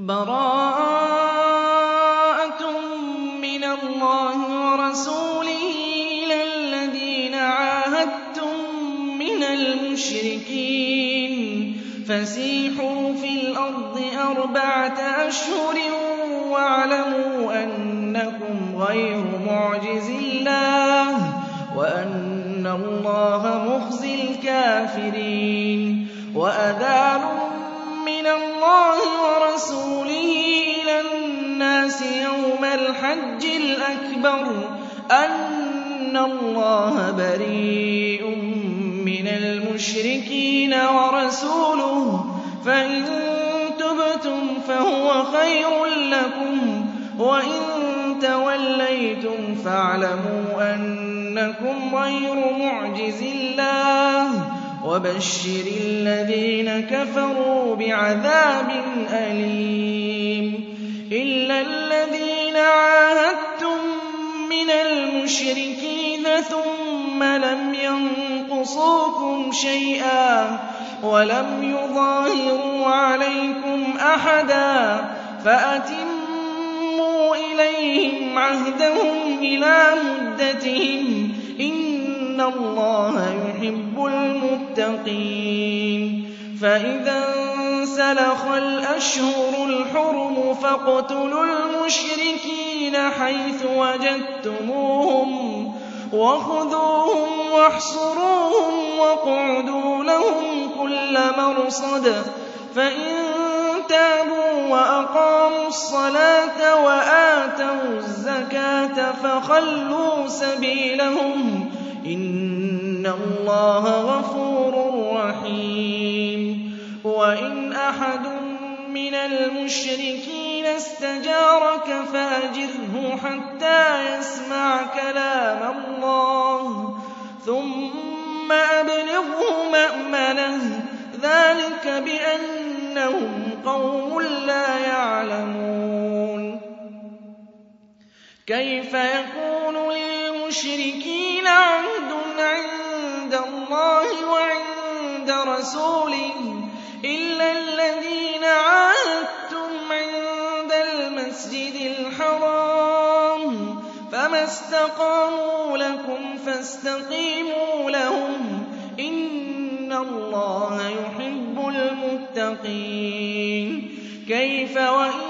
بَرَاءَةٌ مِّنَ اللَّهِ وَرَسُولِهِ إِلَى الَّذِينَ عَاهَدتُّم مِّنَ الْمُشْرِكِينَ. فَسِيحُوا فِي الْأَرْضِ أَرْبَعَةَ أَشْهُرٍ وَاعْلَمُوا أَنَّكُمْ غَيْرُ مُعْجِزِي اللَّهِ وَأَنَّ اللَّهَ مُخْزِي الْكَافِرِينَ. وَأَذَانٌ مِّنَ اللَّهِ وَرَسُولِهِ إِلَى النَّاسِ يَوْمَ الْحَجِّ الْأَكْبَرِ أَنَّ اللَّهَ بَرِيءٌ مِّنَ الْمُشْرِكِينَ وَرَسُولُهُ فَإِن تُبْتُمْ فَهُوَ خَيْرٌ لَّكُمْ وَإِن تَوَلَّيْتُمْ فَاعْلَمُوا أَنَّكُمْ غَيْرُ مُعْجِزِي اللَّهِ وَبَشِّرِ الَّذِينَ كَفَرُوا بِعَذَابٍ أَلِيمٍ إِلَّا الَّذِينَ عَاهَدتُّم مِّنَ الْمُشْرِكِينَ ثُمَّ لَمْ يَنقُصُوكُمْ شَيْئًا وَلَمْ يُظَاهِرُوا عَلَيْكُمْ أَحَدًا فَأَتِمُّوا إِلَيْهِمْ عَهْدَهُمْ إِلَىٰ مُدَّتِهِمْ ۚ إِنَّ اللَّهَ يُحِبُّ الْمُتَّقِينَ فَإِذَا انسَلَخَ الْأَشْهُرُ الْحُرُمُ فَاقْتُلُوا الْمُشْرِكِينَ حَيْثُ وَجَدتُّمُوهُمْ وَخُذُوهُمْ وَاحْصُرُوهُمْ وَاقْعُدُوا لَهُمْ كُلَّ مَرْصَدٍ فَإِن تَابُوا وَأَقَامُوا الصَّلَاةَ وَآتَوُا الزَّكَاةَ فَخَلُّوا سَبِيلَهُمْ ۚ إِنَّ اللَّهَ غَفُورٌ رَّحِيمٌ وَإِنْ أَحَدٌ مِّنَ الْمُشْرِكِينَ اسْتَجَارَكَ فَأَجِرْهُ حَتَّىٰ يَسْمَعَ كَلَامَ اللَّهِ ثُمَّ أَبْلِغْهُ مَأْمَنَهُ ۚ ذَٰلِكَ بِأَنَّهُمْ قَوْمٌ لَّا يَعْلَمُونَ كَيْفَ يَكُونُ لِلْمُشْرِكِينَ عَهْدٌ عِندَ اللَّهِ وَعِندَ رَسُولِهِ إِلَّا الَّذِينَ عَاهَدتُّمْ عِندَ الْمَسْجِدِ الْحَرَامِ ۖ فَمَا اسْتَقَامُوا لَكُمْ فَاسْتَقِيمُوا لَهُمْ ۚ إِنَّ اللَّهَ يُحِبُّ الْمُتَّقِينَ كَيْفَ وَإِن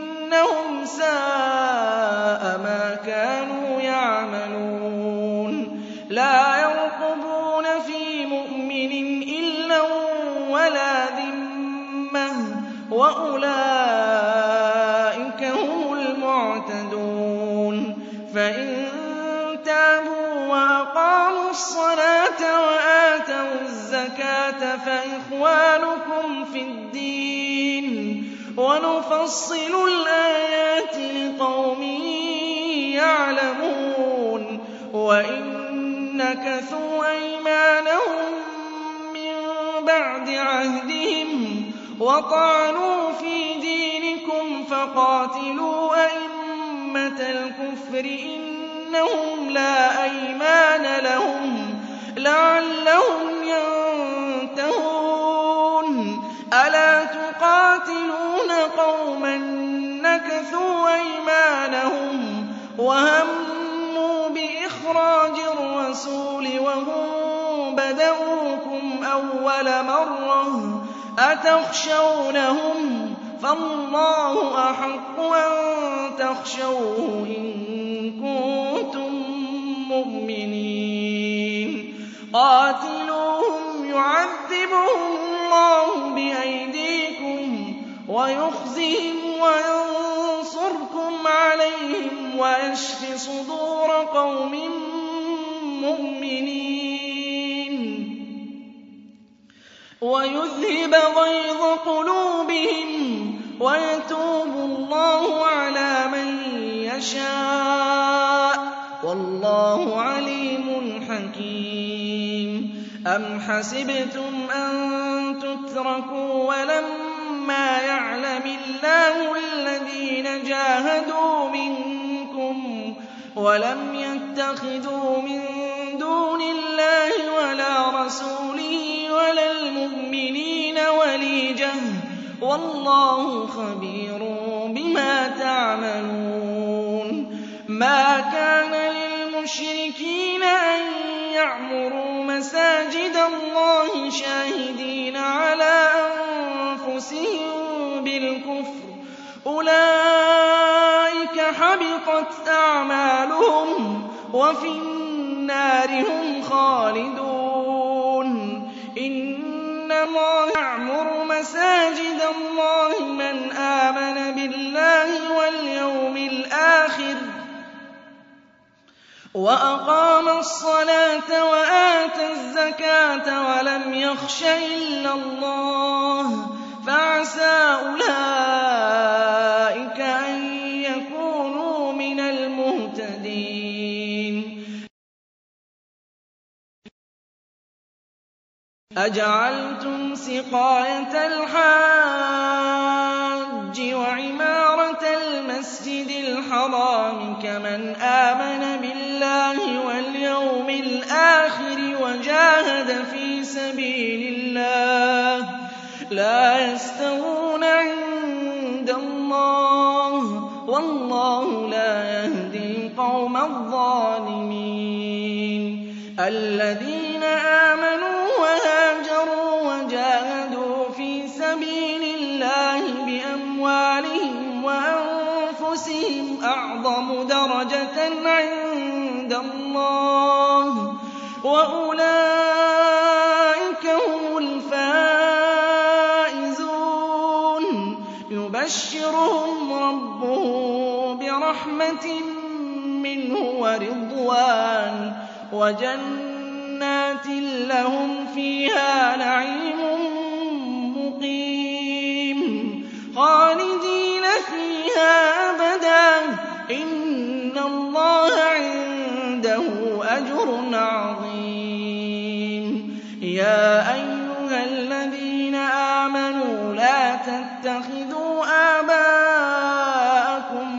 إِنَّهُمْ سَاءَ مَا كَانُوا يَعْمَلُونَ. لَا يَرْقُبُونَ فِي مُؤْمِنٍ إِلًّا وَلَا ذِمَّةً ۚ وَأُولَٰئِكَ هُمُ الْمُعْتَدُونَ. فَإِن تَابُوا وَأَقَامُوا الصَّلَاةَ وَآتَوُا الزَّكَاةَ فَإِخْوَانُكُمْ فِي الدِّينِ ۗ. وَنُفَصِّلُ الْآيَاتِ لِقَوْمٍ يَعْلَمُونَ وَإِن نَّكَثُوا أَيْمَانَهُم مِّن بَعْدِ عَهْدِهِمْ وَطَعَنُوا فِي دِينِكُمْ فَقَاتِلُوا أَئِمَّةَ الْكُفْرِ ۙ إِنَّهُمْ لَا أَيْمَانَ لَهُمْ لَعَلَّهُمْ يَنتَهُونَ نَّكَثُوا أَيْمَانَهُمْ وَهَمُّوا بِإِخْرَاجِ الرَّسُولِ وَهُم بَدَءُوكُمْ أَوَّلَ مَرَّةٍ أَتَخْشَوْنَهُمْ ۚ فَاللَّهُ أَحَقُّ أَن تَخْشَوْهُ إِن كُنتُم مُّؤْمِنِينَ قَاتِلُوهُمْ يُعَذِّبْهُمُ اللَّهُ بِأَيْدِيكُمْ وَيُخْزِهِمْ وَيَنصُرْكُمْ وَيَشْفِ صُدُورَ قَوْمٍ مُّؤْمِنِينَ. وَيُذْهِبَ غَيْظَ قُلُوبِهِمْ وَيَتُوبُ اللَّهُ عَلَىٰ يَشَاءُ ۗ. وَاللَّهُ عَلِيمٌ حَكِيمٌ. أَمْ حَسِبْتُمْ أَن تُتْرَكُوا وَلَمَّا يَعْلَمِ اللَّهُ الَّذِينَ جَاهَدُوا مِنكُمْ وَلَمْ يَتَّخِذُوا مِن دُونِ اللَّهِ وَلَا رَسُولِهِ وَلَا الْمُؤْمِنِينَ وَلِيجَةً ۚ وَاللَّهُ خَبِيرٌ بِمَا تَعْمَلُونَ. مَا كَانَ لِلْمُشْرِكِينَ أَن يَعْمُرُوا مَسَاجِدَ اللَّهِ شَاهِدِينَ عَلَىٰ أَنفُسِهِم بِالْكُفْرِ ۚ. أُولَٰئِكَ حَبِطَتْ أَعْمَالُهُمْ وَفِي النَّارِ هُمْ خَالِدُونَ. إِنَّ اللَّهَ يَعْمُرُ مَسَاجِدَ اللَّهِ مَنْ آمَنَ بِاللَّهِ وَالْيَوْمِ الْآخِرِ وَأَقَامَ الصَّلَاةَ وَآتَى الزَّكَاةَ وَلَمْ يَخْشَ إِلَّا اللَّهَ فَعَسَىٰ أَجَعَلْتُمْ سِقَايَةَ الْحَاجِّ وَعِمَارَةَ الْمَسْجِدِ الْحَرَامِ كَمَنْ آمَنَ بِاللَّهِ وَالْيَوْمِ الْآخِرِ وَجَاهَدَ فِي سَبِيلِ اللَّهِ ۚ لَا يَسْتَوُونَ عِندَ اللَّهِ ۗ وَاللَّهُ لَا يَهْدِي الْقَوْمَ الظَّالِمِينَ اللَّهِ ۚ وَأُولَٰئِكَ هُمُ الْفَائِزُونَ. يُبَشِّرُهُمْ رَبُّهُم بِرَحْمَةٍ مِّنْهُ وَرِضْوَانٍ. وَجَنَّاتٍ لَّهُمْ فِيهَا نَعِيمٌ مُّقِيمٌ. خَالِدِينَ فِيهَا أَبَدًا ۚ. إِنَّ اللَّهَ عِندَهُ تَتَّخِذُوا آبَاءَكُمْ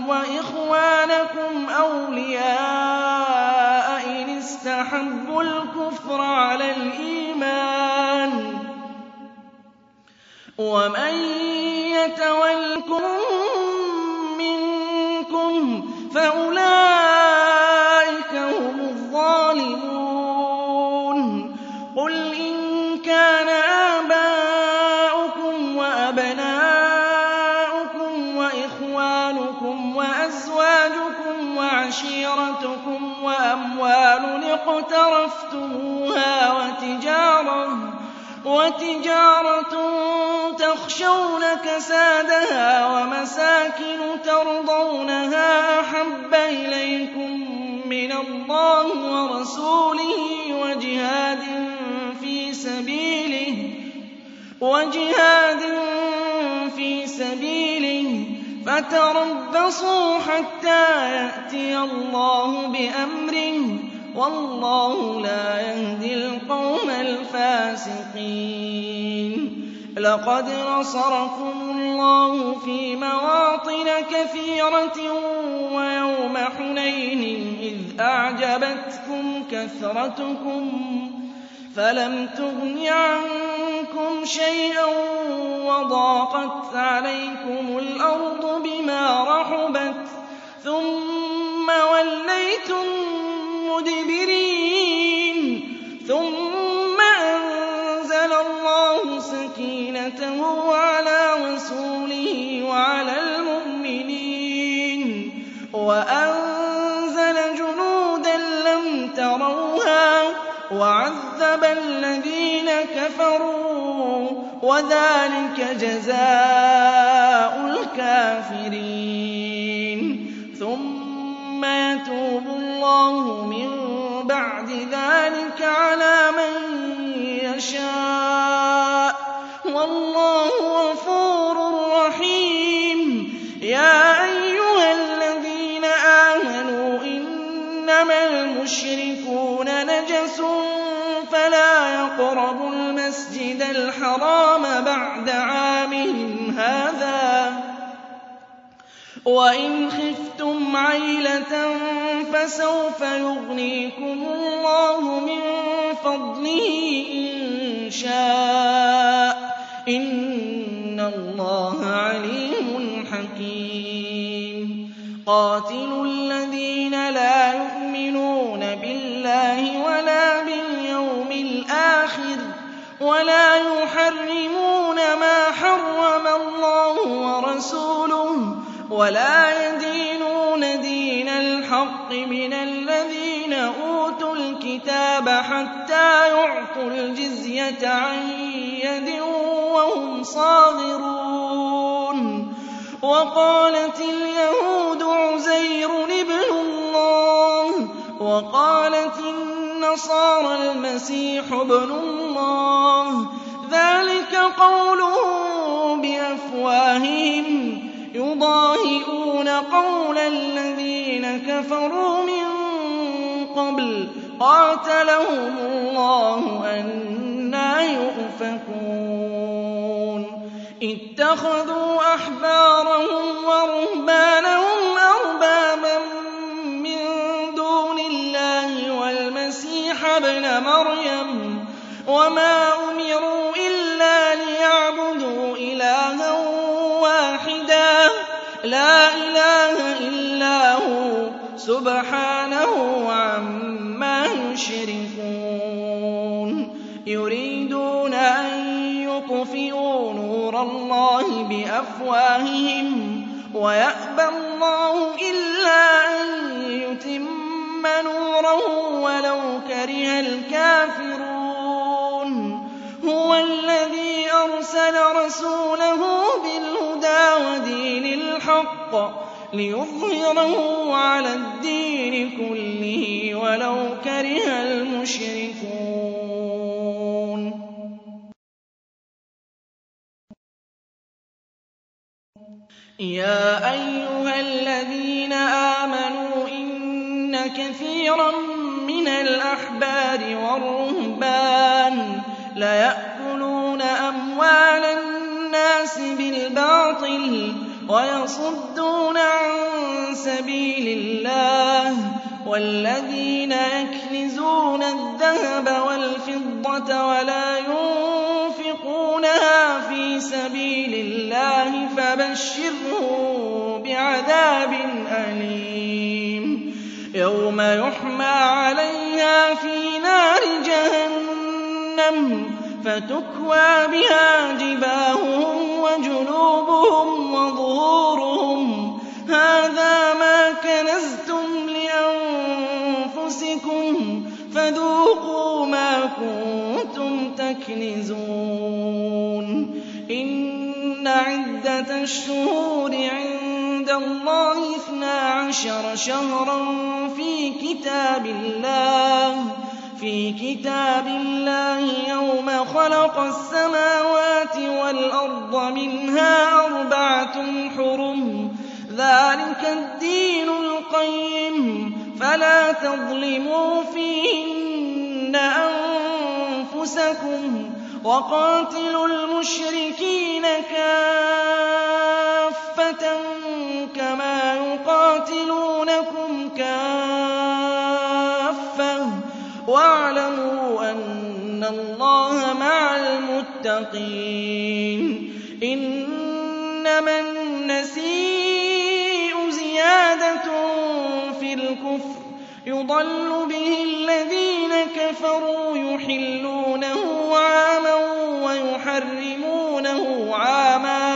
وَإِخْوَانَكُمْ أَوْلِيَاءَ إِنِ اسْتَحَبُّوا الْكُفْرَ عَلَى الْإِيمَانِ ۚ وَمَن يَتَوَلَّهُم مِّنكُمْ فَأُولَٰئِكَ وَأَمْوَالٌ اقْتَرَفْتُمُوهَا وَتِجَارَةٌ تَخْشَوْنَ كَسَادَهَا وَمَسَاكِنُ تَرْضَوْنَهَا أَحَبَّ إِلَيْكُم مِّنَ اللَّهِ وَرَسُولِهِ وَجِهَادٍ فِي سَبِيلِهِ فَتَرَبَّصُوا حَتَّىٰ يَأْتِيَ اللَّهُ بِأَمْرِهِ ۗ. وَاللَّهُ لَا يَهْدِي الْقَوْمَ الْفَاسِقِينَ. لَقَدْ نَصَرَكُمُ اللَّهُ فِي مَوَاطِنَ كَثِيرَةٍ وَيَوْمَ حُنَيْنٍ إِذْ أَعْجَبَتْكُمْ كَثْرَتُكُمْ. فَلَمْ تُغْنِ عَنكُمْ شَيْئًا وَضَاقَتْ عَلَيْكُمُ الْأَرْضُ بِمَا رَحُبَتْ ثُمَّ وَلَّيْتُم مُّدْبِرِينَ ثُمَّ أَنزَلَ اللَّهُ سَكِينَتَهُ عَلَىٰ رَسُولِهِ وَعَذَّبَ الَّذِينَ كَفَرُوا ۚ وَذَٰلِكَ جَزَاءُ الْكَافِرِينَ. ثُمَّ يَتُوبُ اللَّهُ مِن بَعْدِ ذَٰلِكَ عَلَىٰ مَن يَشَاءُ ۗ. الْحَرَامَ بَعْدَ عَامِهِمْ هَٰذَا ۚ. وَإِنْ خِفْتُمْ عَيْلَةً فَسَوْفَ يُغْنِيكُمُ اللَّهُ مِن فَضْلِهِ إِن شَاءَ ۚ. إِنَّ اللَّهَ عَلِيمٌ حَكِيمٌ. قَاتِلُوا الَّذِينَ لَا يُؤْمِنُونَ بِاللَّهِ وَلَا بِالْيَوْمِ الْآخِرِ. وَلَا يُحَرِّمُونَ مَا حَرَّمَ اللَّهُ وَرَسُولُهُ وَلَا يَدِينُونَ دِينَ الْحَقِّ مِنَ الَّذِينَ أُوتُوا الْكِتَابَ حَتَّىٰ يُعْطُوا الْجِزْيَةَ عَن يَدٍ وَهُمْ صَاغِرُونَ. وَقَالَتِ الْيَهُودُ عُزَيْرٌ ابْنُ اللَّهِ وَقَالَتِ الْمَسِيحُ ابْنُ اللَّهِ ۖ. ذَٰلِكَ قَوْلُهُم بِأَفْوَاهِهِمْ ۖ. يُضَاهِئُونَ قَوْلَ الَّذِينَ كَفَرُوا مِن قَبْلُ ۚ. قَاتَلَهُمُ اللَّهُ ۖ أَنَّىٰ يُؤْفَكُونَ. اتَّخَذُوا أَحْبَارَهُمْ وَرُهْبَانَهُمْ ابْنَ مَرْيَمَ وَمَا أُمِرُوا إِلَّا لِيَعْبُدُوا إِلَٰهًا وَاحِدًا. لَّا إِلَٰهَ إِلَّا هُوَ ۚ سُبْحَانَهُ عَمَّا يُشْرِكُونَ. يُرِيدُونَ أَن يُطْفِئُوا نُورَ اللَّهِ بِأَفْوَاهِهِمْ وَيَأْبَى اللَّهُ إِلَّا أَن يُتِمَّ نُورَهُ وَلَوْ كَرِهَ الْكَافِرُونَ. هُوَ الَّذِي أَرْسَلَ رَسُولَهُ بِالْهُدَىٰ وَدِينِ الْحَقِّ لِيُظْهِرَهُ عَلَى الدِّينِ كُلِّهِ وَلَوْ كَرِهَ الْمُشْرِكُونَ. يَا أَيُّهَا الَّذِينَ آمَنُوا إِنَّ كَثِيرًا مِّنَ الْأَحْبَارِ وَالرُّهْبَانِ لَيَأْكُلُونَ أَمْوَالَ النَّاسِ بِالْبَاطِلِ وَيَصُدُّونَ عَن سَبِيلِ اللَّهِ ۗ وَالَّذِينَ يَكْنِزُونَ الذَّهَبَ وَالْفِضَّةَ وَلَا يُنفِقُونَهَا فِي سَبِيلِ اللَّهِ فَبَشِّرْهُم بِعَذَابٍ أَلِيمٍ يَوْمَ يُحْمَىٰ عَلَيْهَا فِي نَارِ جَهَنَّمَ فَتُكْوَىٰ بِهَا جِبَاهُهُمْ وَجُنُوبُهُمْ وَظُهُورُهُمْ. هَٰذَا مَا كَنَزْتُمْ لِأَنفُسِكُمْ فَذُوقُوا مَا كُنتُمْ تَكْنِزُونَ. إِنَّ عِدَّةَ الشُّهُورِ عِندَ اللَّهِ اثْنَا عَشَرَ شَهْرًا فِي كِتَابِ اللَّهِ يَوْمَ خَلَقَ السَّمَاوَاتِ وَالْأَرْضَ مِنْهَا أَرْبَعَةٌ حُرُمٌ ۚ. ذَٰلِكَ الدِّينُ الْقَيِّمُ ۚ. فَلَا تَظْلِمُوا فِيهِنَّ أَنفُسَكُمْ ۚ وَقَاتِلُوا الْمُشْرِكِينَ كَافَّةً كَمَا يُقَاتِلُونَكُمْ كَافَّةً ۚ. وَاعْلَمُوا أَنَّ اللَّهَ مَعَ الْمُتَّقِينَ. إِنَّمَا النَّسِيءُ زِيَادَةٌ فِي الْكُفْرِ ۖ. يُضَلُّ بِهِ الَّذِينَ كَفَرُوا يُحِلُّونَهُ عَامًا وَيُحَرِّمُونَهُ عَامًا.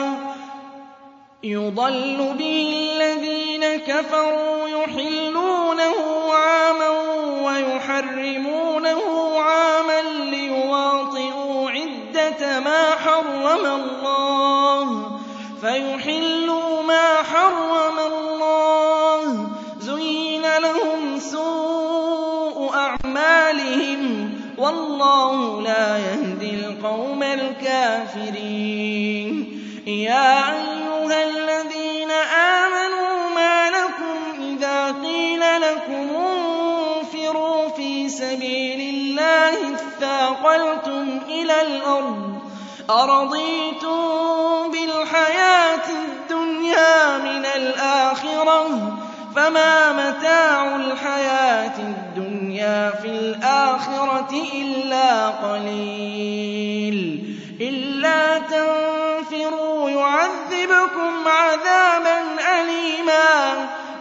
لِّيُوَاطِئُوا عِدَّةَ مَا حَرَّمَ اللَّهُ فَيُحِلُّوا مَا حَرَّمَ اللَّهُ ۚ زُيِّنَ لَهُمْ سُوءُ أَعْمَالِهِمْ ۗ وَاللَّهُ لَا يَهْدِي الْقَوْمَ الْكَافِرِينَ انتقلتم إلى الأرض أرضيتم بالحياة الدنيا من الآخرة فما متاع الحياة الدنيا في الآخرة إلا قليل إلا تنفروا يعذبكم عذابا أليما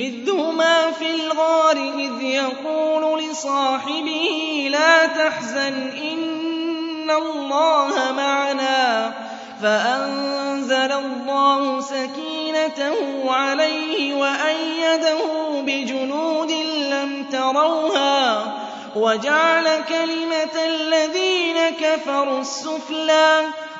إذ هما في الغار إذ يقول لصاحبه لا تحزن إن الله معنا فأنزل الله سكينته عليه وأيده بجنود لم تروها وجعل كلمة الذين كفروا السفلى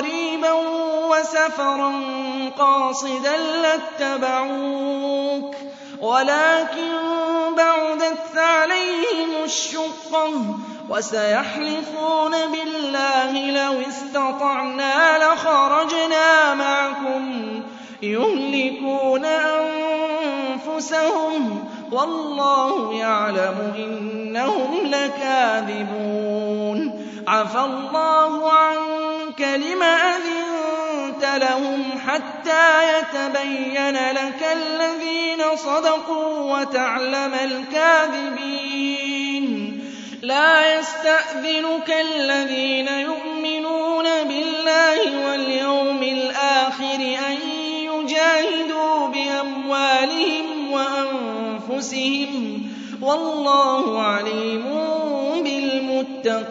قريبا وسفرا قاصدا لاتبعوك ولكن بعدت عليهم الشقة وسيحلفون بالله لو استطعنا لخرجنا معكم يهلكون أنفسهم والله يعلم إنهم لكاذبون. عفى الله عنك لم أذنت لهم حتى يتبين لك الذين صدقوا وتعلم الكاذبين. لا يستأذنك الذين يؤمنون بالله واليوم الآخر أن يجاهدوا بأموالهم وأنفسهم. والله عليم بالمتقين.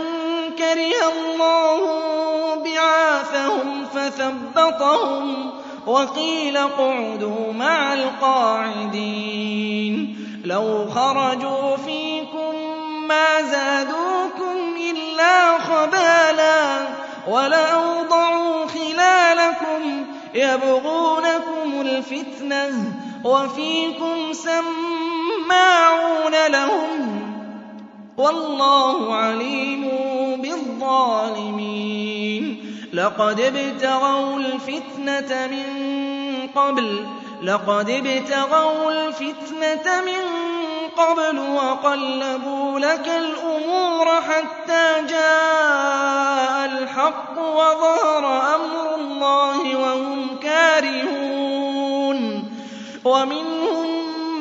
كره الله بعاثهم فثبطهم وقيل اقعدوا مع القاعدين لو خرجوا فيكم ما زادوكم إلا خبالا ولأوضعوا خلالكم يبغونكم الفتنة وفيكم سماعون لهم والله عليم بالظالمين لقد ابتغوا الفتنة من قبل لقد ابتغوا الفتنة من قبل وقلبوا لك الأمور حتى جاء الحق وظهر أمر الله وهم كارهون. ومنهم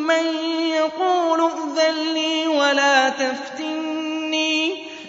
من يقول ائذن لي ولا تفتني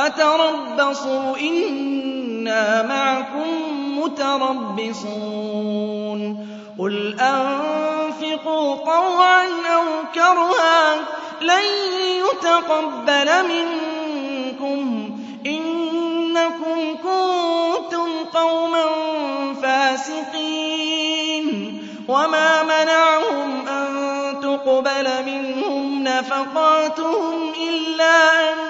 فَتَرَبَّصُوا إِنَّا مَعَكُم مُّتَرَبِّصُونَ. قُلْ أَنفِقُوا طَوْعًا أَوْ كَرْهًا لَّن يُتَقَبَّلَ مِنكُمْ. إِنَّكُمْ كُنتُمْ قَوْمًا فَاسِقِينَ. وَمَا مَنَعَهُمْ أَن تُقْبَلَ مِنْهُمْ نَفَقَاتُهُمْ إِلَّا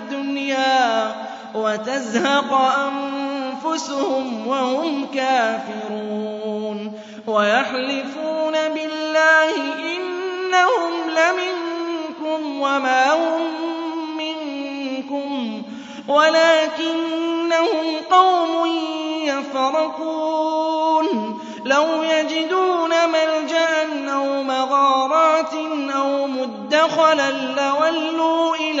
وَتَزْهَقَ أَنفُسُهُمْ وَهُمْ كَافِرُونَ وَيَحْلِفُونَ بِاللَّهِ إِنَّهُمْ لَمِنكُمْ وَمَا هُم مِّنكُمْ وَلَٰكِنَّهُمْ قَوْمٌ يَفْرَقُونَ لَوْ يَجِدُونَ مَلْجَأً أَوْ مَغَارَاتٍ أَوْ مُدَّخَلًا لَّوَلُّوا إِلَيْهِ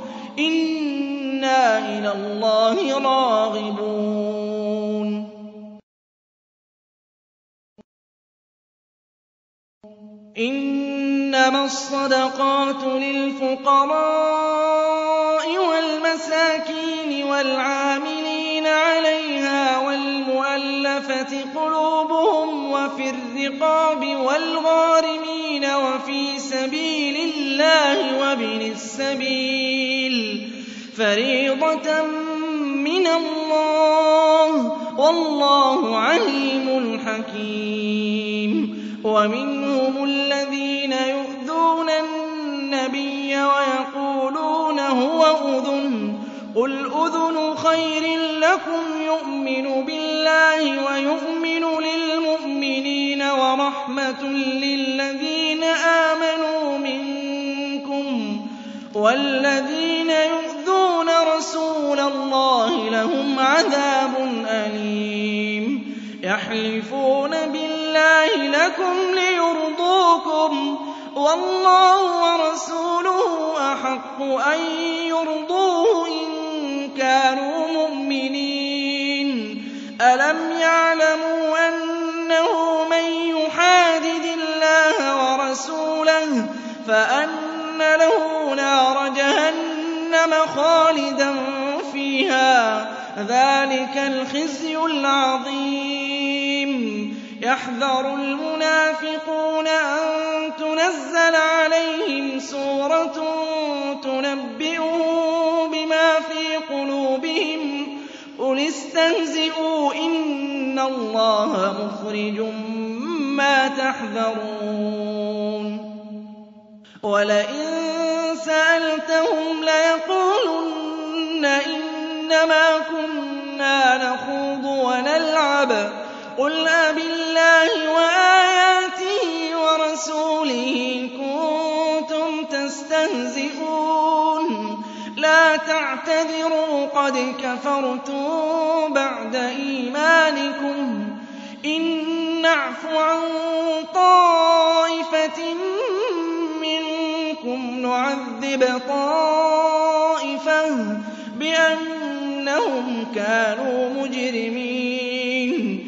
إِنَّا إِلَى اللَّهِ رَاغِبُونَ إِنَّمَا الصَّدَقَاتُ لِلْفُقَرَاءِ وَالْمَسَاكِينِ وَالْعَامِلِينَ عَلَيْهَا وَالْمُؤَلَّفَةِ قُلُوبُهُمْ وَفِي الرِّقَابِ وَالْغَارِمِينَ وَفِي سَبِيلِ اللَّهِ وَابْنِ السَّبِيلِ فَرِيضَةً مِّنَ اللَّهِ ۗ وَاللَّهُ عَلِيمٌ حَكِيمٌ وَمِنْهُمُ الَّذِينَ يُؤْذُونَ النَّبِيَّ وَيَقُولُونَ هُوَ أُذُنٌ ۚ قُلْ أُذُنُ خَيْرٍ لَّكُمْ يُؤْمِنُ بِاللَّهِ وَيُؤْمِنُ لِلْمُؤْمِنِينَ وَرَحْمَةٌ لِّلَّذِينَ آمَنُوا مِنكُمْ ۚ وَالَّذِينَ يُؤْذُونَ رَسُولَ اللَّهِ لَهُمْ عَذَابٌ أَلِيمٌ يَحْلِفُونَ بِاللَّهِ لَكُمْ لِيُرْضُوكُمْ ۗ وَاللَّهُ وَرَسُولُهُ أَحَقُّ أَن يُرْضُوهُ كَانُوا مُؤْمِنِينَ. أَلَمْ يَعْلَمُوا أَنَّهُ مَن يُحَادِدِ اللَّهَ وَرَسُولَهُ فَأَنَّ لَهُ نَارَ جَهَنَّمَ خَالِدًا فِيهَا ۚ؟ ذَٰلِكَ الْخِزْيُ الْعَظِيمُ. يَحْذَرُ الْمُنَافِقُونَ أَن تُنَزَّلَ عَلَيْهِمْ سُورَةٌ تُنَبِّئُهُم بِمَا فِي قُلُوبِهِمْ ۚ. قُلِ اسْتَهْزِئُوا إِنَّ اللَّهَ مُخْرِجٌ مَّا تَحْذَرُونَ. وَلَئِن سَأَلْتَهُمْ لَيَقُولُنَّ إِنَّمَا كُنَّا نَخُوضُ وَنَلْعَبُ ۚ. قُلْ أَبِاللَّهِ وَآيَاتِهِ وَرَسُولِهِ كُنتُمْ تَسْتَهْزِئُونَ. لَا تَعْتَذِرُوا قَدْ كَفَرْتُم بَعْدَ إِيمَانِكُمْ ۚ. إِن نَّعْفُ عَن طَائِفَةٍ مِّنكُمْ نُعَذِّبْ طَائِفَةً بِأَنَّهُمْ كَانُوا مُجْرِمِينَ.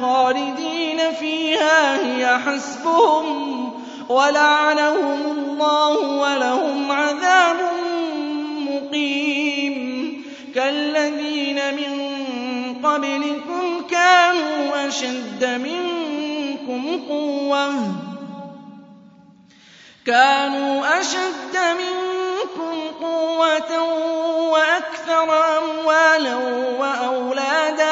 خَالِدِينَ فِيهَا هِيَ حَسْبُهُمْ ۚ وَلَعَنَهُمُ اللَّهُ وَلَهُمْ عَذَابٌ مُّقِيمٌ. كَالَّذِينَ مِن قَبْلِكُمْ كَانُوا أَشَدَّ مِنكُمْ قُوَّةً. كانوا أشد منكم قوة وأكثر أموالا وأولادا.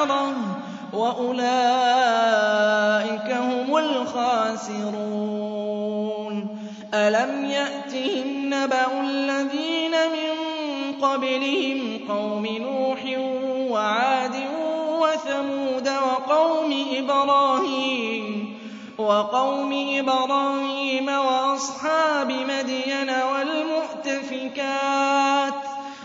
والآخرة وأولئك هم الخاسرون. ألم يأتهم نبأ الذين من قبلهم قوم نوح وعاد وثمود وقوم إبراهيم وقوم إبراهيم وأصحاب مدين والمؤتفكات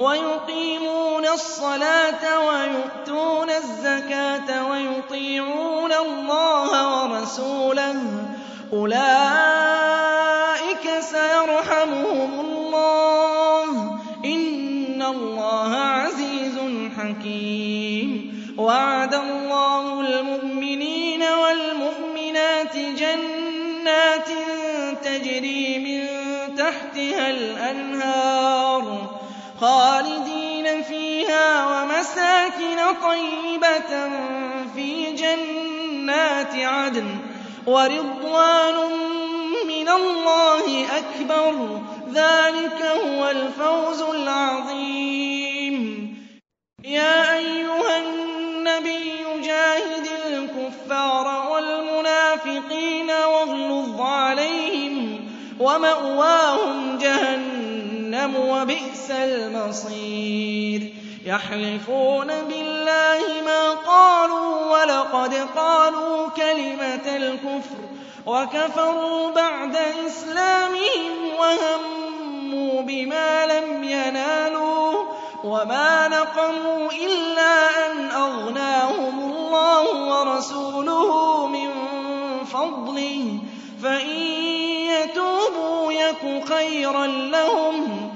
ويقيمون الصلاة ويؤتون الزكاة ويطيعون الله ورسوله. أولئك سيرحمهم الله. إن الله عزيز حكيم. وعد الله المؤمنين والمؤمنات جنات تجري من تحتها الأنهار. خالدين فيها ومساكن طيبة في جنات عدن ورضوان من الله أكبر. ذلك هو الفوز العظيم. يا أيها النبي جاهد الكفار والمنافقين واغلظ عليهم ومأواهم جهنم. وبئس المصير. يحلفون بالله ما قالوا ولقد قالوا كلمة الكفر وكفروا بعد إسلامهم وهموا بما لم ينالوا وما نقموا إلا أن أغناهم الله ورسوله من فضله. فإن يتوبوا يك خيرا لهم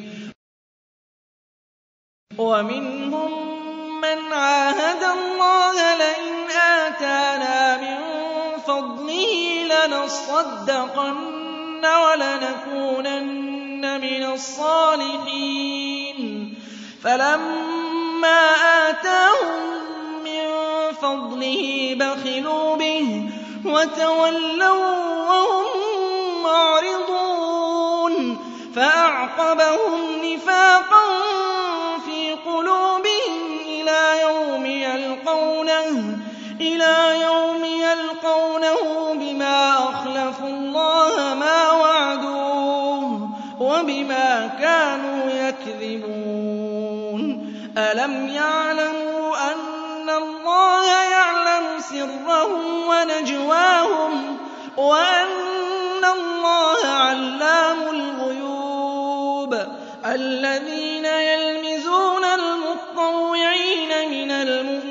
ومنهم من عاهد الله لئن آتانا من فضله لنصدقن ولنكونن من الصالحين. فلما آتاهم من فضله بخلوا به وتولوا وهم معرضون. فأعقبهم نفاقا إلى يوم يلقونه بِمَا أَخْلَفُوا اللَّهَ مَا وَعَدُوهُ وَبِمَا كَانُوا يَكْذِبُونَ. أَلَمْ يَعْلَمُوا أَنَّ اللَّهَ يَعْلَمُ سِرَّهُمْ وَنَجْوَاهُمْ وَأَنَّ اللَّهَ عَلَّامُ الْغُيُوبِ؟ الَّذِينَ يَلْمِزُونَ الْمُطَّوِّعِينَ مِنَ الْمُؤْمِنِينَ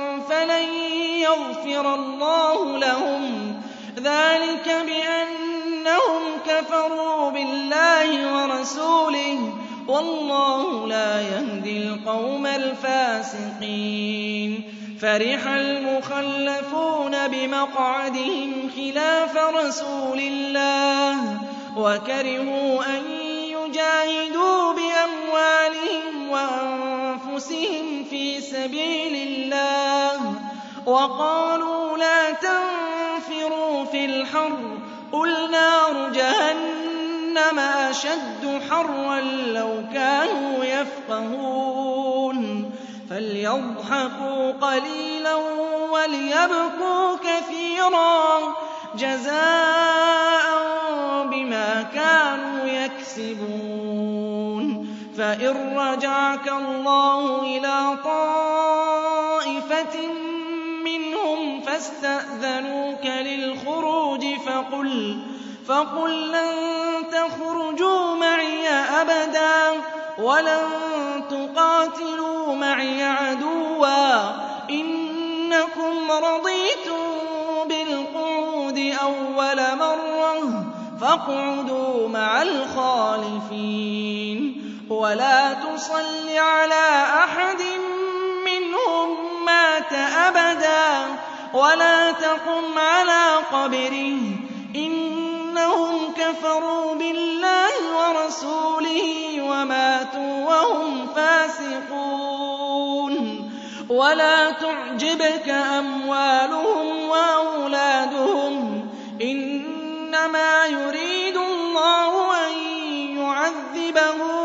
فَلَن يَغْفِرَ اللَّهُ لَهُمْ ذَٰلِكَ بِأَنَّهُمْ كَفَرُوا بِاللَّهِ وَرَسُولِهِ ۗ وَاللَّهُ لَا يَهْدِي الْقَوْمَ الْفَاسِقِينَ فَرِحَ الْمُخَلَّفُونَ بِمَقْعَدِهِمْ خِلَافَ رَسُولِ اللَّهِ وَكَرِهُوا أَن يُجَاهِدُوا بِأَمْوَالِهِمْ وَأَنفُسِهِمْ فِي سَبِيلِ اللَّهِ وَقَالُوا لَا تَنفِرُوا فِي الْحَرِّ ۗ قُلْ نَارُ جَهَنَّمَ أَشَدُّ حَرًّا لَّوْ كَانُوا يَفْقَهُونَ فَلْيَضْحَكُوا قَلِيلًا وَلْيَبْكُوا كَثِيرًا جَزَاءً بِمَا كَانُوا يَكْسِبُونَ فَإِن رَّجَعَكَ اللَّهُ إِلَىٰ طَائِفَةٍ مِّنْهُمْ فَاسْتَأْذَنُوكَ لِلْخُرُوجِ فَقُل لَّن تَخْرُجُوا مَعِيَ أَبَدًا وَلَن تُقَاتِلُوا مَعِيَ عَدُوًّا ۖ إِنَّكُمْ رَضِيتُم بِالْقُعُودِ أَوَّلَ مَرَّةٍ فَاقْعُدُوا مَعَ الْخَالِفِينَ وَلَا تُصَلِّ عَلَىٰ أَحَدٍ مِّنْهُم مَّاتَ أَبَدًا وَلَا تَقُمْ عَلَىٰ قَبْرِهِ ۖ. إِنَّهُمْ كَفَرُوا بِاللَّهِ وَرَسُولِهِ وَمَاتُوا وَهُمْ فَاسِقُونَ. وَلَا تُعْجِبْكَ أَمْوَالُهُمْ وَأَوْلَادُهُمْ ۚ. إِنَّمَا يُرِيدُ اللَّهُ أَن يُعَذِّبَهُم.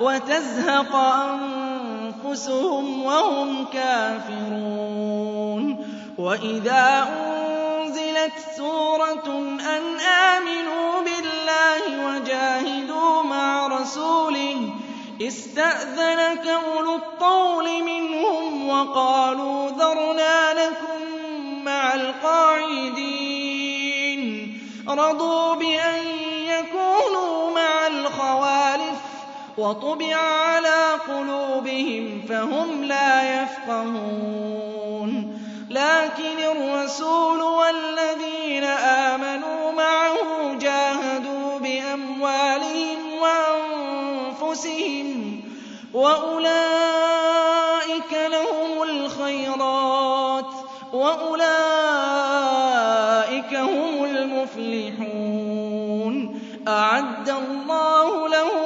وَتَزْهَقَ أَنفُسُهُمْ وَهُمْ كَافِرُونَ. وَإِذَا أُنزِلَتْ سُورَةٌ أَنْ آمِنُوا بِاللَّهِ وَجَاهِدُوا مَعَ رَسُولِهِ اسْتَأْذَنَكَ أُولُو الطَّوْلِ مِنْهُمْ وَقَالُوا ذَرْنَا نَكُن مَّعَ الْقَاعِدِينَ. رَضُوا بِأَن وَطُبِعَ عَلَىٰ قُلُوبِهِمْ فَهُمْ لَا يَفْقَهُونَ. لَٰكِنِ الرَّسُولُ وَالَّذِينَ آمَنُوا مَعَهُ جَاهَدُوا بِأَمْوَالِهِمْ وَأَنفُسِهِمْ ۚ وَأُولَٰئِكَ لَهُمُ الْخَيْرَاتُ وَأُولَٰئِكَ هُمُ الْمُفْلِحُونَ. أَعَدَّ اللَّهُ لَهُمْ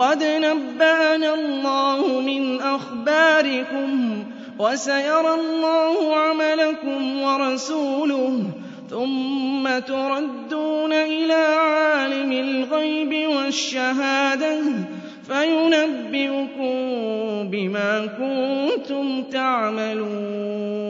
قَدْ نَبَّأَنَا اللَّهُ مِنْ أَخْبَارِكُمْ وَسَيَرَى اللَّهُ عَمَلَكُمْ وَرَسُولُهُ ثُمَّ تُرَدُّونَ إِلَىٰ عَالِمِ الْغَيْبِ وَالشَّهَادَةِ فَيُنَبِّئُكُم بِمَا كُنتُمْ تَعْمَلُونَ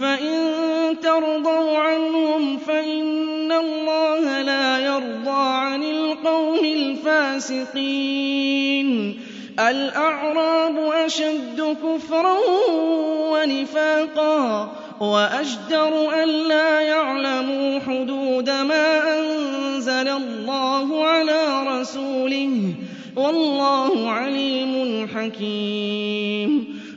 فَإِن تَرْضَوْا عَنْهُمْ فَإِنَّ اللَّهَ لَا يَرْضَىٰ عَنِ الْقَوْمِ الْفَاسِقِينَ الْأَعْرَابُ أَشَدُّ كُفْرًا وَنِفَاقًا وَأَجْدَرُ أَلَّا يَعْلَمُوا حُدُودَ مَا أَنزَلَ اللَّهُ عَلَىٰ رَسُولِهِ ۗ وَاللَّهُ عَلِيمٌ حَكِيمٌ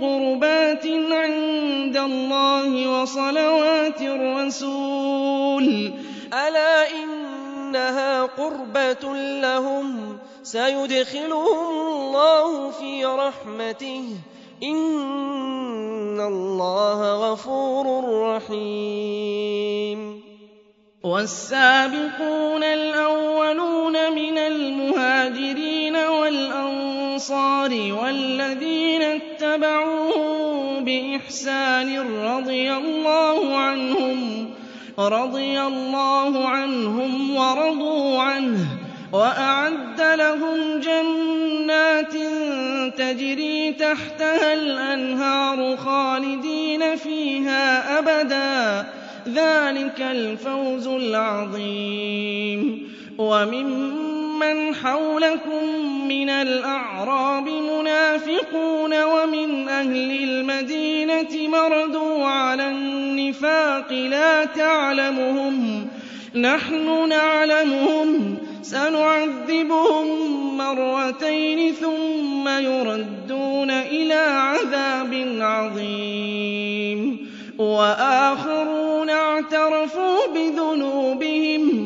قُرُبَاتٍ عِندَ اللَّهِ وَصَلَوَاتِ الرَّسُولِ. أَلَا إِنَّهَا قُرْبَةٌ لَّهُمْ؟ سَيُدْخِلُهُمُ اللَّهُ فِي رَحْمَتِهِ ۗ. إِنَّ اللَّهَ غَفُورٌ رَّحِيمٌ. وَالسَّابِقُونَ الْأَوَّلُونَ مِنَ الْمُهَاجِرِينَ وَالْأَنصَارِ وَالَّذِينَ اتَّبَعُوهُم بِإِحْسَانٍ رَّضِيَ اللَّهُ عَنْهُمْ وَرَضُوا عَنْهُ وَأَعَدَّ لَهُمْ جَنَّاتٍ تَجْرِي تَحْتَهَا الْأَنْهَارُ خَالِدِينَ فِيهَا أَبَدًا ۚ ذَٰلِكَ الْفَوْزُ الْعَظِيمُ. وَمِمَّنْ حَوْلَكُم مِّنَ الْأَعْرَابِ مُنَافِقُونَ وَمِنْ أَهْلِ الْمَدِينَةِ مَرَدُوا عَلَى النِّفَاقِ لَا تَعْلَمُهُمْ ۖ نَحْنُ نَعْلَمُهُمْ سَنُعَذِّبُهُم مَّرَّتَيْنِ ثُمَّ يُرَدُّونَ إِلَىٰ عَذَابٍ عَظِيمٍ. وَآخَرُونَ اعْتَرَفُوا بِذُنُوبِهِمْ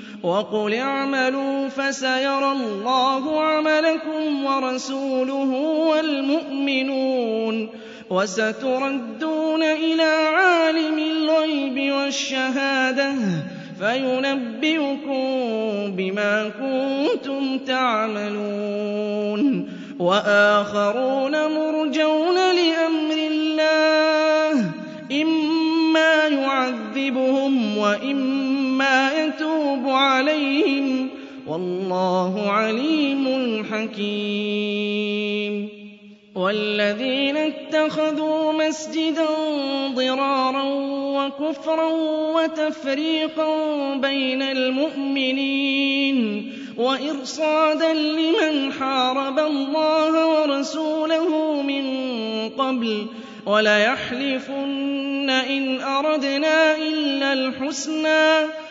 وَقُلِ اعْمَلُوا فَسَيَرَى اللَّهُ عَمَلَكُمْ وَرَسُولُهُ وَالْمُؤْمِنُونَ وَسَتُرَدُّونَ إِلَىٰ عَالِمِ الْغَيْبِ وَالشَّهَادَةِ فَيُنَبِّئُكُم بِمَا كُنتُمْ تَعْمَلُونَ وآخرون مرجون لأمر الله إما يعذبهم وإما يتوب عليهم والله عليم حكيم. والذين اتخذوا مسجدا ضرارا وكفرا وتفريقا بين المؤمنين وإرصادا لمن حارب الله ورسوله من قبل وليحلفن إن أردنا إلا الحسنى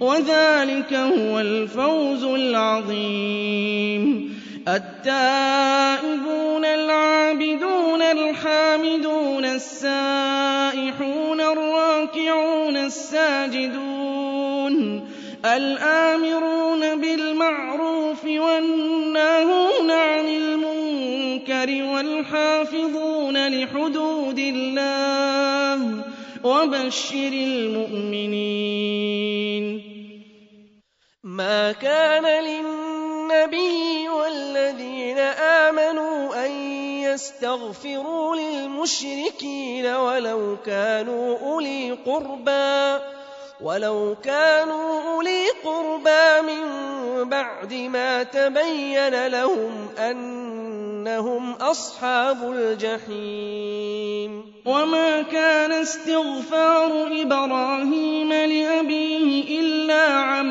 وذلك هو الفوز العظيم. التائبون العابدون الحامدون السائحون الراكعون الساجدون الآمرون بالمعروف والناهون عن المنكر والحافظون لحدود الله وبشر المؤمنين. ما كان للنبي والذين آمنوا أن يستغفروا للمشركين ولو كانوا أولي قربى ولو كانوا أولي قربى من بعد ما تبين لهم أنهم أصحاب الجحيم. وما كان استغفار إبراهيم لأبيه إلا عن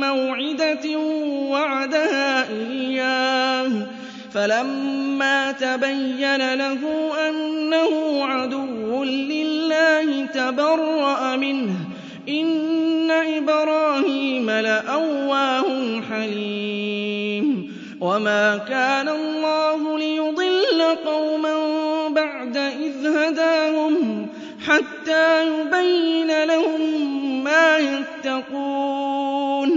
موعدة وعدها إياه. فلما تبين له أنه عدو لله تبرأ منه. إن إبراهيم لأواه حليم. وما كان الله قوما بعد إذ هداهم حتى يبين لهم ما يتقون.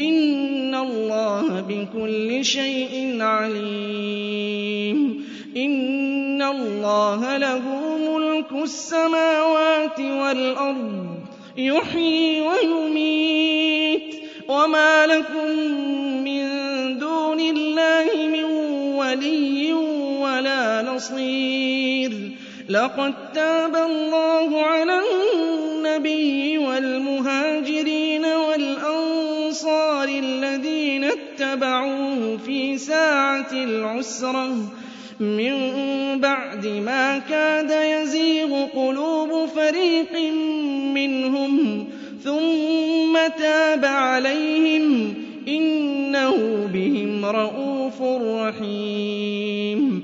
إن الله بكل شيء عليم. إن الله له ملك السماوات والأرض يحيي ويميت. وما لكم من دون الله من ولي ولا نصير. لقد تاب الله على النبي والمهاجرين والأنصار الذين اتبعوه في ساعة العسرة. من بعد ما كاد يزيغ قلوب فريق منهم ثم تاب عليهم. إنه بهم رءوف رحيم.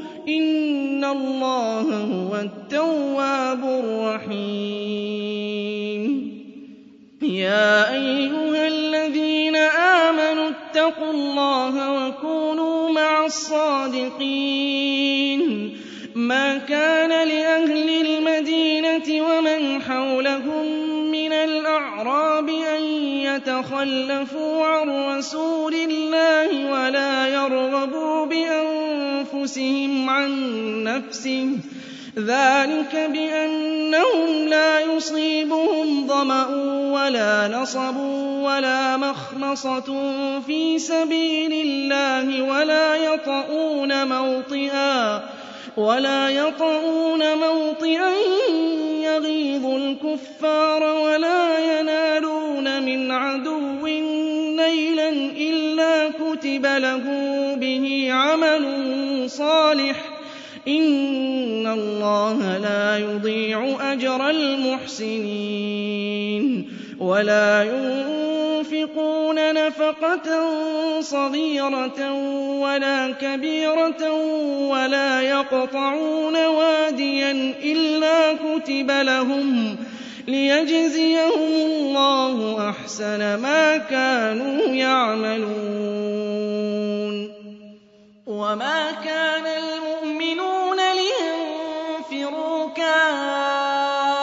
إِنَّ اللَّهَ هُوَ التَّوَّابُ الرَّحِيمُ يَا أَيُّهَا الَّذِينَ آمَنُوا اتَّقُوا اللَّهَ وَكُونُوا مَعَ الصَّادِقِينَ مَا كَانَ لِأَهْلِ الْمَدِينَةِ وَمَنْ حَوْلَهُم مِّنَ الْأَعْرَابِ أَن يَتَخَلَّفُوا عَن رَّسُولِ اللَّهِ وَلَا يَرْغَبُوا بِأَنفُسِهِمْ عَن نَّفْسِهِ ۚ ذَٰلِكَ بِأَنَّهُمْ لَا يُصِيبُهُمْ ظَمَأٌ وَلَا نَصَبٌ وَلَا مَخْمَصَةٌ فِي سَبِيلِ اللَّهِ وَلَا يَطَئُونَ مَوْطِئًا يَغِيظُ الْكُفَّارَ وَلَا يَنَالُونَ مِنْ عَدُوٍّ نَّيْلًا إِلَّا كُتِبَ لَهُم بِهِ عَمَلٌ صَالِحٌ ۚ. إِنَّ اللَّهَ لَا يُضِيعُ أَجْرَ الْمُحْسِنِينَ. وَلَا يُنفِقُونَ نَفَقَةً صَغِيرَةً وَلَا كَبِيرَةً وَلَا يَقْطَعُونَ وَادِيًا إِلَّا كُتِبَ لَهُمْ لِيَجْزِيَهُمُ اللَّهُ أَحْسَنَ مَا كَانُوا يَعْمَلُونَ وَمَا كَانَ الْمُؤْمِنُونَ لِيَنفِرُوا كَافَّةً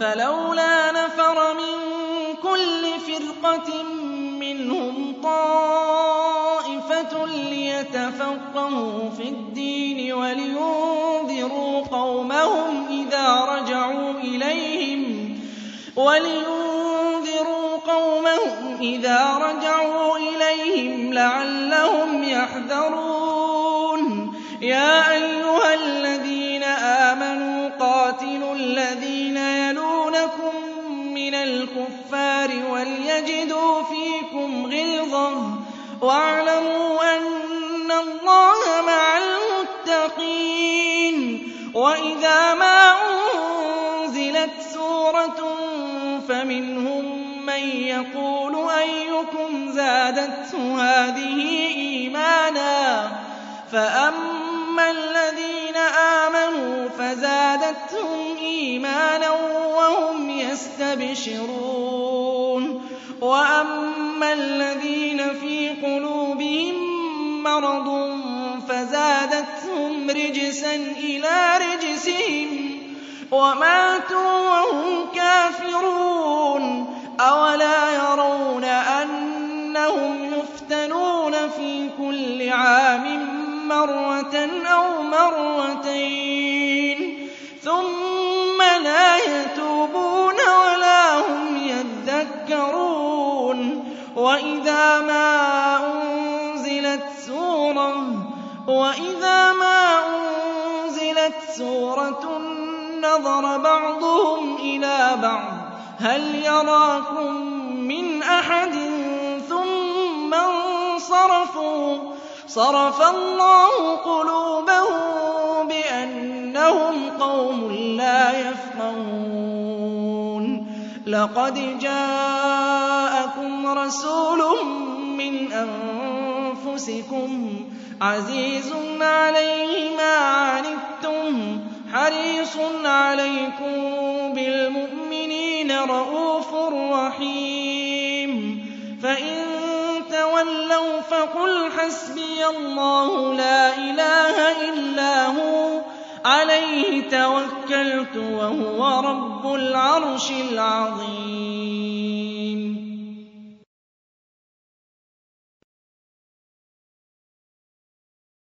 فَلَوْلَا نَفَرَ مِن كُلِّ فِرْقَةٍ مِّنْهُمْ طَائِفَةٌ لِّيَتَفَقَّهُوا فِي الدِّينِ وَلِيُنذِرُوا قَوْمَهُمْ إِذَا رَجَعُوا إِلَيْهِمْ لَعَلَّهُمْ يَحْذَرُونَ. يَا أَيُّهَا الَّذِينَ آمَنُوا قَاتِلُوا الَّذِينَ يَلُونَكُم مِّنَ الْكُفَّارِ وَلْيَجِدُوا فِيكُمْ غِلْظَةً. وَاعْلَمُوا أَنَّ اللَّهَ مَعَ الْمُتَّقِينَ. وَإِذَا مَا أُنزِلَتْ سُورَةٌ فَمِنْهُم مَّن يَقُولُ أَيُّكُمْ زَادَتْهُ هَٰذِهِ إِيمَانًا ۚ فَأَمَّا الَّذِينَ آمَنُوا فَزَادَتْهُمْ إِيمَانًا وَهُمْ يَسْتَبْشِرُونَ وَأَمَّا الَّذِينَ فِي قُلُوبِهِم مَّرَضٌ فَزَادَتْهُمْ رِجْسًا إِلَىٰ رِجْسِهِمْ وَمَاتُوا وَهُمْ كَافِرُونَ أَوَلَا يَرَوْنَ أَنَّهُمْ يُفْتَنُونَ فِي كُلِّ عَامٍ مَّرَّةً أَوْ مَرَّتَيْنِ ثُمَّ لَا يَتُوبُونَ وَلَا هُمْ يَذَّكَّرُونَ وَإِذَا مَا أُنزِلَتْ سُورَةٌ نَّظَرَ بَعْضُهُمْ إِلَىٰ بَعْضٍ هَلْ يَرَاكُم مِّنْ أَحَدٍ ثُمَّ انصَرَفُوا ۚ؟ صَرَفَ اللَّهُ قُلُوبَهُم بِأَنَّهُمْ قَوْمٌ لَّا يَفْقَهُونَ. لَقَدْ جَاءَكُمْ رَسُولٌ مِّنْ أَنفُسِكُمْ عَزِيزٌ عَلَيْهِ مَا عَنِتُّمْ حَرِيصٌ عَلَيْكُم بِالْمُؤْمِنِينَ. رَءُوفٌ رَّحِيمٌ. فَإِن تَوَلَّوْا فَقُلْ حَسْبِيَ اللَّهُ لَا إِلَٰهَ إِلَّا هُوَ. عَلَيْهِ تَوَكَّلْتُ وَهُوَ رَبُّ الْعَرْشِ الْعَظِيمِ.